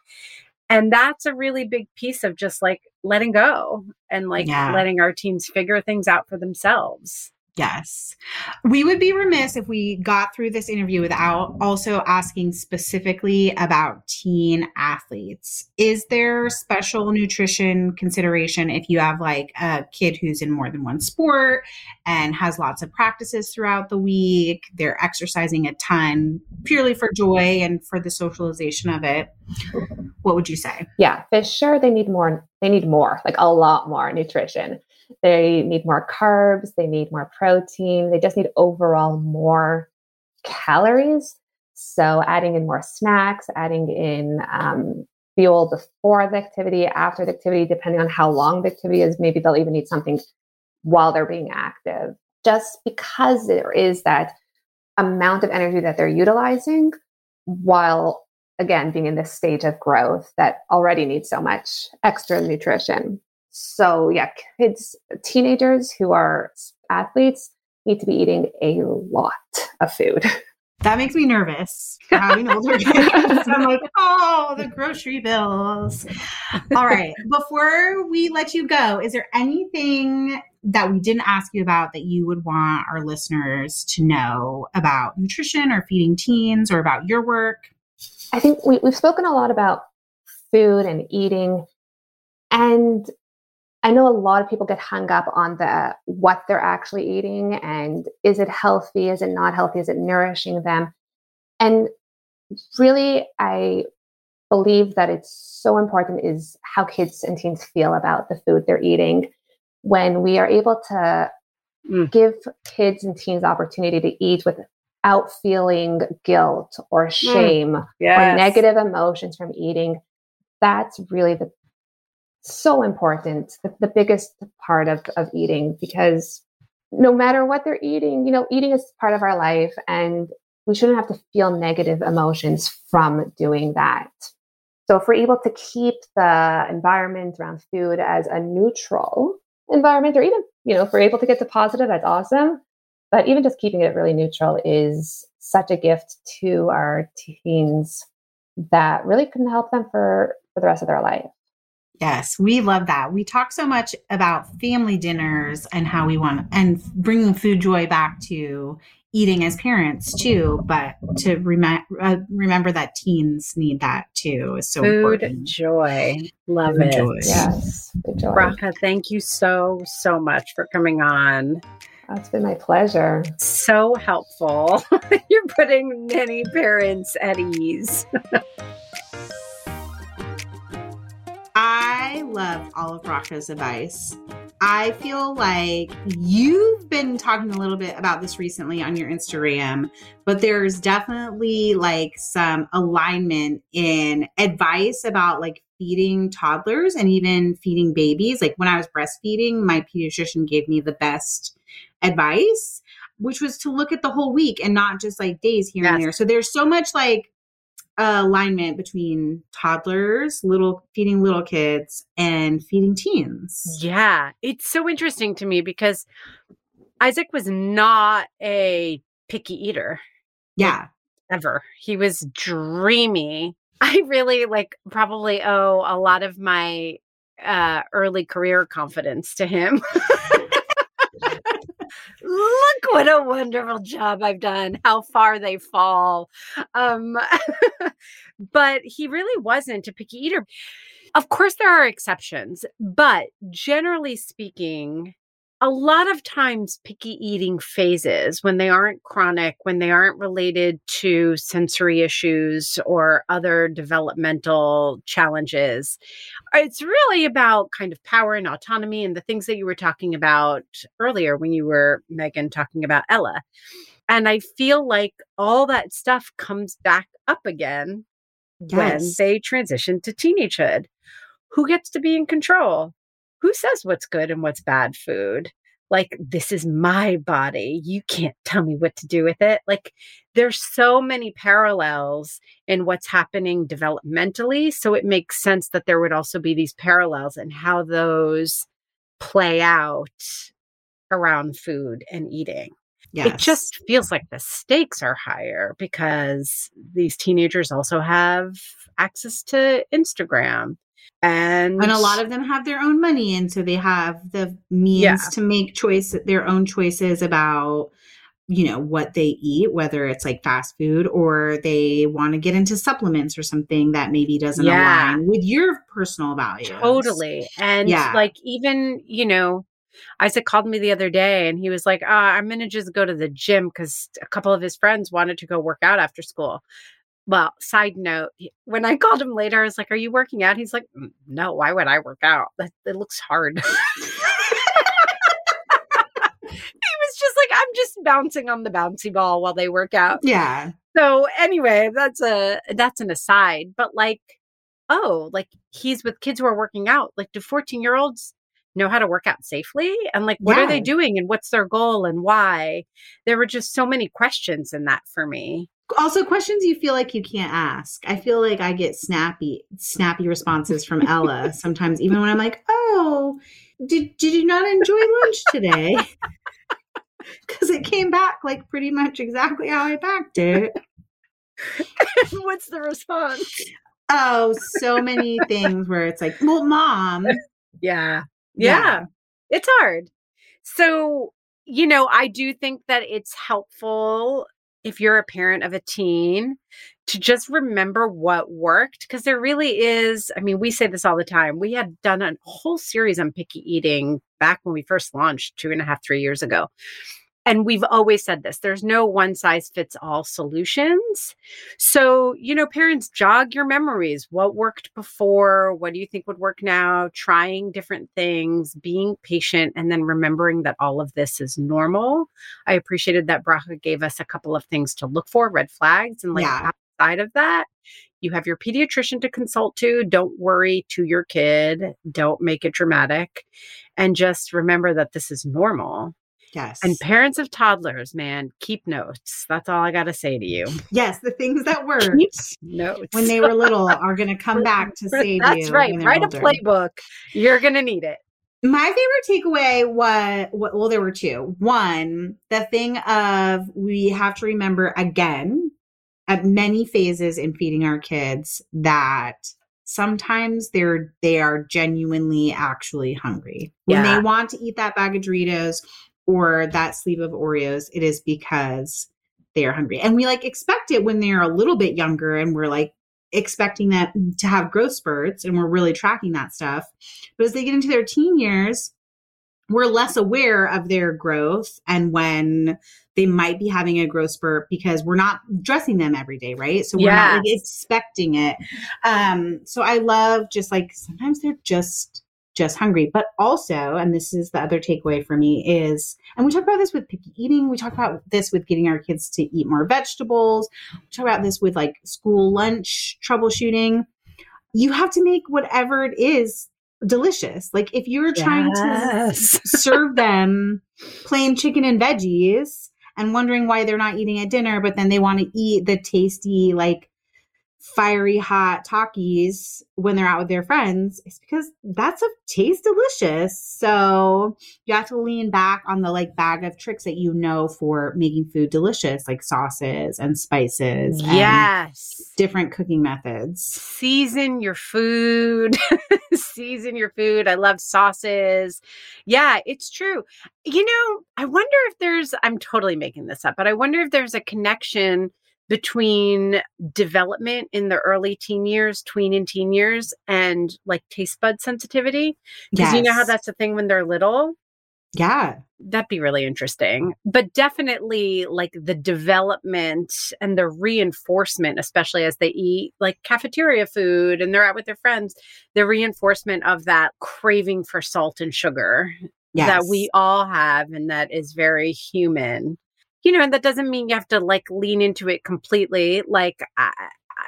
and that's a really big piece of just like letting go and like Yeah. letting our teams figure things out for themselves Yes. We would be remiss if we got through this interview without also asking specifically about teen athletes. Is there special nutrition consideration if you have like a kid who's in more than one sport and has lots of practices throughout the week? They're exercising a ton purely for joy and for the socialization of it. What would you say? yeah, for sure they need more they need more, like a lot more nutrition. They need more carbs, they need more protein, they just need overall more calories. So adding in more snacks, adding in um, fuel before the activity, after the activity, depending on how long the activity is, maybe they'll even need something while they're being active. Just because there is that amount of energy that they're utilizing while again being in this stage of growth that already needs so much extra nutrition. So yeah, kids, teenagers who are athletes need to be eating a lot of food. [laughs] That makes me nervous having older [laughs] kids. I'm like, oh, the grocery bills. All right. Before we let you go, is there anything that we didn't ask you about that you would want our listeners to know about nutrition or feeding teens or about your work? I think we, we've spoken a lot about food and eating. And I know a lot of people get hung up on the what they're actually eating and is it healthy? Is it not healthy? Is it nourishing them? And really, I believe that it's so important is how kids and teens feel about the food they're eating. When we are able to Mm. give kids and teens opportunity to eat without feeling guilt or shame or Yes. negative emotions from eating, that's really the so important, the, the biggest part of, of eating because no matter what they're eating, you know, eating is part of our life and we shouldn't have to feel negative emotions from doing that. So if we're able to keep the environment around food as a neutral environment, or even, you know, if we're able to get to positive, that's awesome. But even just keeping it really neutral is such a gift to our teens that really can help them for, for the rest of their life. Yes, we love that. We talk so much about family dinners and how we want and bringing food joy back to eating as parents too. But to remi- uh, remember that teens need that too is so Food important. joy. Love Food it. joy. Yes, good job. Bracha, thank you so, so much for coming on. It's been my pleasure. So helpful. [laughs] You're putting many parents at ease. [laughs] loved all of Bracha's advice. I feel like you've been talking a little bit about this recently on your Instagram, but there's definitely like some alignment in advice about like feeding toddlers and even feeding babies. Like when I was breastfeeding, my pediatrician gave me the best advice, which was to look at the whole week and not just like days here and there. So there's so much like alignment between toddlers, little feeding little kids, and feeding teens. Yeah, it's so interesting to me because Isaac was not a picky eater Yeah. ever. He was dreamy. [laughs] I really like probably owe a lot of my uh early career confidence to him. [laughs] [laughs] [laughs] What a wonderful job I've done. How far they fall. Um [laughs] but he really wasn't a picky eater. Of course there are exceptions, but generally speaking, a lot of times picky eating phases when they aren't chronic, when they aren't related to sensory issues or other developmental challenges, it's really about kind of power and autonomy and the things that you were talking about earlier when you were, Megan, talking about Ella. And I feel like all that stuff comes back up again when Yes. they transition to teenagehood. Who gets to be in control? Who says what's good and what's bad food? Like, this is my body. You can't tell me what to do with it. Like, there's so many parallels in what's happening developmentally. So it makes sense that there would also be these parallels and how those play out around food and eating Yes. it just feels like the stakes are higher because these teenagers also have access to Instagram and and a lot of them have their own money and so they have the means Yeah. to make choice their own choices about you know what they eat whether it's like fast food or they want to get into supplements or something that maybe doesn't Yeah. align with your personal values totally and Yeah. like even you know Isaac called me the other day and he was like, uh, I'm going to just go to the gym because a couple of his friends wanted to go work out after school. Well, side note, when I called him later, I was like, Are you working out? He's like, "Mm, No, why would I work out? That, it looks hard. [laughs] he was just like, I'm just bouncing on the bouncy ball while they work out. yeah So anyway, that's a that's an aside. But like, oh, like he's with kids who are working out. Like, do 14 year olds know how to work out safely? And like, what are they doing and what's their goal and why? There were just so many questions in that for me. Also questions you feel like you can't ask i feel like i get snappy snappy responses from ella [laughs] sometimes even when i'm like oh did, did you not enjoy lunch today [laughs] [laughs] because it came back like pretty much exactly how I packed it. What's the response? Oh, so many things where it's like, well, mom. Yeah. Yeah. Yeah. It's hard. So, you know, I do think that it's helpful if you're a parent of a teen to just remember what worked because there really is. I mean, we say this all the time. We had done a whole series on picky eating back when we first launched two and a half, three years ago. And we've always said this there's no one size fits all solutions. So, you know, parents jog your memories. What worked before? What do you think would work now? Trying different things, being patient, and then remembering that all of this is normal. I appreciated that Bracha gave us a couple of things to look for, red flags. And like Yeah. outside of that, you have your pediatrician to consult to. Don't worry to your kid. Don't make it dramatic. And just remember that this is normal. Yes. And parents of toddlers, man, keep notes. That's all I got to say to you. [laughs] yes, the things that worked Keep notes. when they were little are going [laughs] to come back to save you. That's right. Write a playbook. You're going to need it. My favorite takeaway was well, there were two. One, the thing of we have to remember again at many phases in feeding our kids that sometimes they're they are genuinely actually hungry. When Yeah. they want to eat that bag of Doritos or that sleeve of Oreos, it is because they are hungry. And we like expect it when they're a little bit younger and we're like expecting them to have growth spurts and we're really tracking that stuff. But as they get into their teen years, we're less aware of their growth and when they might be having a growth spurt because we're not dressing them every day, right? So we're not like expecting it. Um, so I love just like sometimes they're just just hungry, but also, and this is the other takeaway for me is, and we talk about this with picky eating. We talk about this with getting our kids to eat more vegetables. We talk about this with like school lunch troubleshooting. You have to make whatever it is delicious. Like if you're trying to [laughs] serve them plain chicken and veggies and wondering why they're not eating at dinner, but then they want to eat the tasty, like fiery hot Takis when they're out with their friends, it's because that's a taste delicious. So you have to lean back on the like bag of tricks that you know for making food delicious, like sauces and spices and Yes. different cooking methods. Season your food. [laughs] Season your food. I love sauces. Yeah, it's true. You know, I wonder if there's, I'm totally making this up, but I wonder if there's a connection between development in the early teen years, tween and teen years, and like taste bud sensitivity. Because you know how that's a thing when they're little? Yeah. That'd be really interesting. But definitely like the development and the reinforcement, especially as they eat like cafeteria food and they're out with their friends, the reinforcement of that craving for salt and sugar Yes. that we all have and that is very human. You know, and that doesn't mean you have to like lean into it completely. Like, I,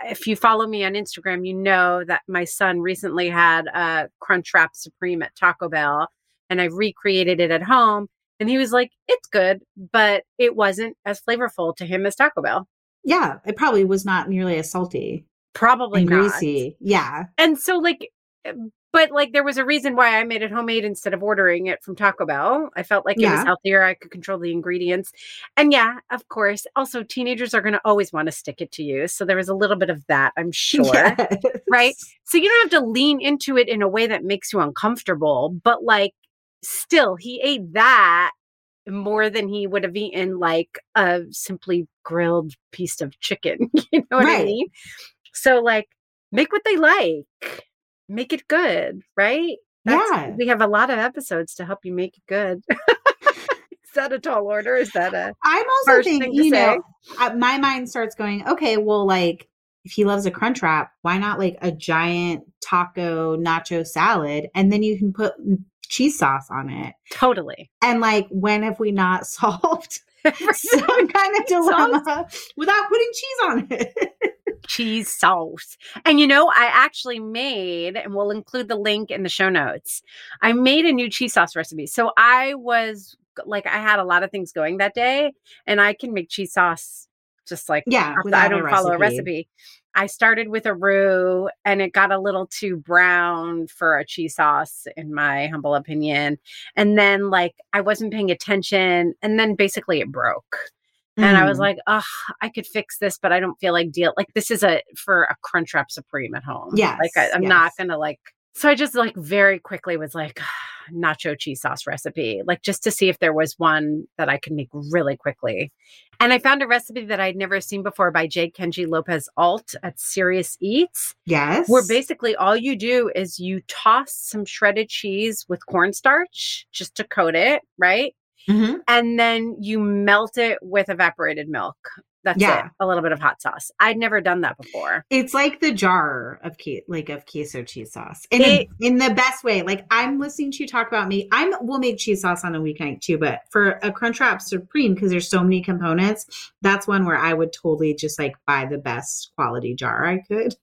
if you follow me on Instagram, you know that my son recently had a Crunchwrap Supreme at Taco Bell and I recreated it at home. And he was like, it's good, but it wasn't as flavorful to him as Taco Bell. Yeah. It probably was not nearly as salty Probably and not. greasy. Yeah. And so, like, uh, but like, there was a reason why I made it homemade instead of ordering it from Taco Bell. I felt like it was healthier. I could control the ingredients. And yeah, of course, also teenagers are going to always want to stick it to you. So there was a little bit of that, I'm [laughs] sure. Yes. Right? So you don't have to lean into it in a way that makes you uncomfortable, but like, still, he ate that more than he would have eaten like a simply grilled piece of chicken. [laughs] you know what I mean? So, like, make what they like, make it good, right? Yeah. We have a lot of episodes to help you make it good. [laughs] is that a tall order? Is that a I'm also thinking, you know, say? uh, my mind starts going, okay, well, like if he loves a crunch wrap, why not like a giant taco nacho salad? And then you can put cheese sauce on it. totally? And like, when have we not [laughs] solved [laughs] some kind of dilemma without putting cheese on it? Cheese sauce. And you know, I actually made, and we'll include the link in the show notes. I made a new cheese sauce recipe. So I was like, I had a lot of things going that day, and I can make cheese sauce just like yeah, off the- without I a don't follow a recipe. I started with a roux and it got a little too brown for a cheese sauce, in my humble opinion. And then, like, I wasn't paying attention. And then basically it broke. And I was Mm. like, oh, I could fix this, but I don't feel like deal. Like, this is a for a Crunchwrap Supreme at home. Yeah, Like, I, I'm not going to like, so I just like very quickly was like, [sighs] nacho cheese sauce recipe, like just to see if there was one that I could make really quickly. And I found a recipe that I'd never seen before by J. Kenji Lopez Alt at Serious Eats, yes. where basically all you do is you toss some shredded cheese with cornstarch just to coat it, right? Mhm. And then you melt it with evaporated milk. That's Yeah. it. A little bit of hot sauce. I'd never done that before. It's like the jar of like of queso cheese sauce, in It- in the best way. Like I'm listening to you talk about me. I'm we'll make cheese sauce on a weeknight too, but for a Crunchwrap Supreme because there's so many components, that's one where I would totally just like buy the best quality jar I could.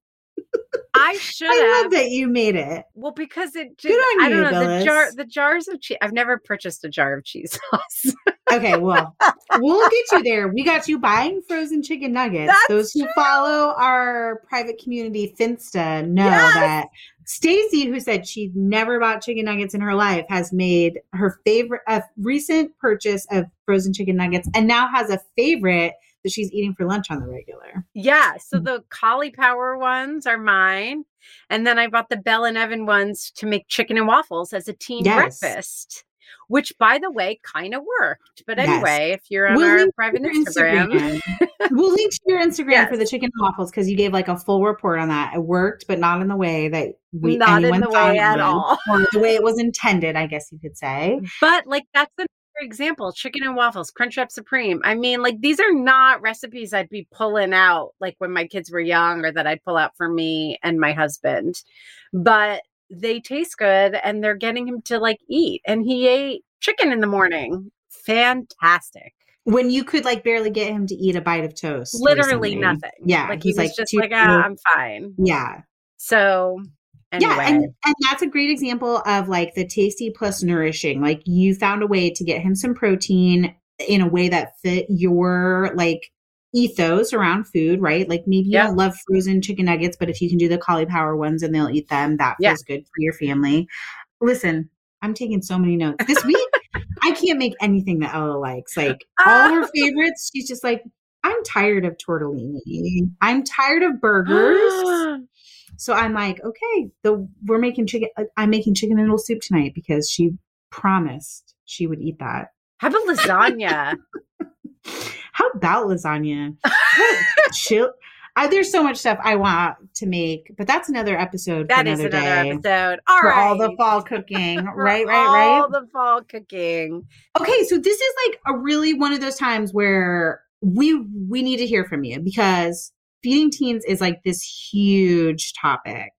I should I love that you made it. Well, because it just, Good on I don't you, know, the jar the jars of cheese. I've never purchased a jar of cheese sauce. Okay, well, we'll get you there. We got you buying frozen chicken [laughs] nuggets. That's Those who true. follow our private community Finsta know Yes. that Stacy, who said she'd never bought chicken nuggets in her life, has made her favorite a recent purchase of frozen chicken nuggets and now has a favorite that she's eating for lunch on the regular. yeah. So Mm. the cauliflower ones are mine. And then I bought the Bell and Evan ones to make chicken and waffles as a teen Yes. breakfast. Which, by the way, kind of worked. But Yes. anyway, if you're on We'll our private your Instagram, we'll link to your Instagram for the chicken and waffles because you gave like a full report on that. It worked, but not in the way that we Not in the thought way at all. or the way it was intended. I guess you could say. But like that's another example: chicken and waffles, Crunchwrap Supreme. I mean, like these are not recipes I'd be pulling out like when my kids were young, or that I'd pull out for me and my husband. But they taste good, and they're getting him to like eat. And he ate chicken in the morning. Fantastic. when you could like barely get him to eat a bite of toast. Literally nothing. Yeah, like he he's was like just like, ah, I'm fine. yeah, So anyway, yeah, and and that's a great example of like the tasty plus nourishing. Like you found a way to get him some protein in a way that fit your like ethos around food, right? Like maybe you don't love frozen chicken nuggets, but if you can do the cauliflower ones and they'll eat them, that Yeah. feels good for your family. Listen, I'm taking so many notes this week. I can't make anything that Ella likes. [laughs] Like all her favorites, she's just like, I'm tired of tortellini. I'm tired of burgers. [gasps] Oh, So I'm like, okay, the we're making chicken. uh, I'm making chicken noodle soup tonight because she promised she would eat that. How about lasagna? [laughs] How about lasagna? [laughs] Chill. I, there's so much stuff I want to make, but that's another episode. That for is another another day. episode. All for right. all the fall [laughs] cooking. Right, right, right. All the fall cooking. Okay, so this is like a really one of those times where we we need to hear from you because feeding teens is like this huge topic.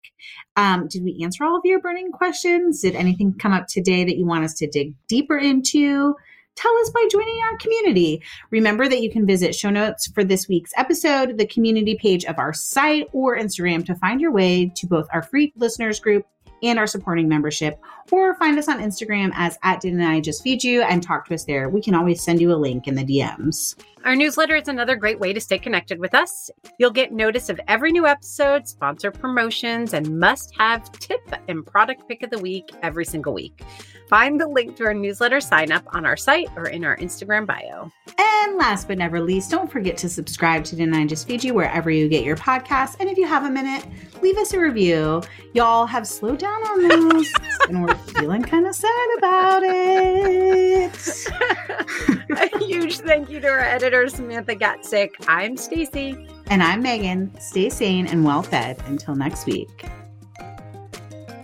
Um, did we answer all of your burning questions? Did anything come up today that you want us to dig deeper into? Tell us by joining our community. Remember that you can visit show notes for this week's episode, the community page of our site, or Instagram to find your way to both our free listeners group and our supporting membership, or find us on Instagram as at Didn't I Just Feed You and talk to us there. We can always send you a link in the DMs. Our newsletter is another great way to stay connected with us. You'll get notice of every new episode, sponsor promotions, and must have tip and product pick of the week every single week. Find the link to our newsletter sign up on our site or in our Instagram bio. And last but never least, don't forget to subscribe to Didn't I Just Feed You wherever you get your podcasts. And if you have a minute, leave us a review. Y'all have slowed down on those, [laughs] and we're feeling kind of sad about it. [laughs] A huge thank you to our editor, Samantha Gatzik. I'm Stacy. And I'm Megan. Stay sane and well fed until next week.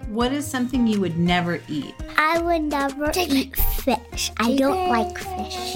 What is something you would never eat? I would never eat fish. I don't like fish.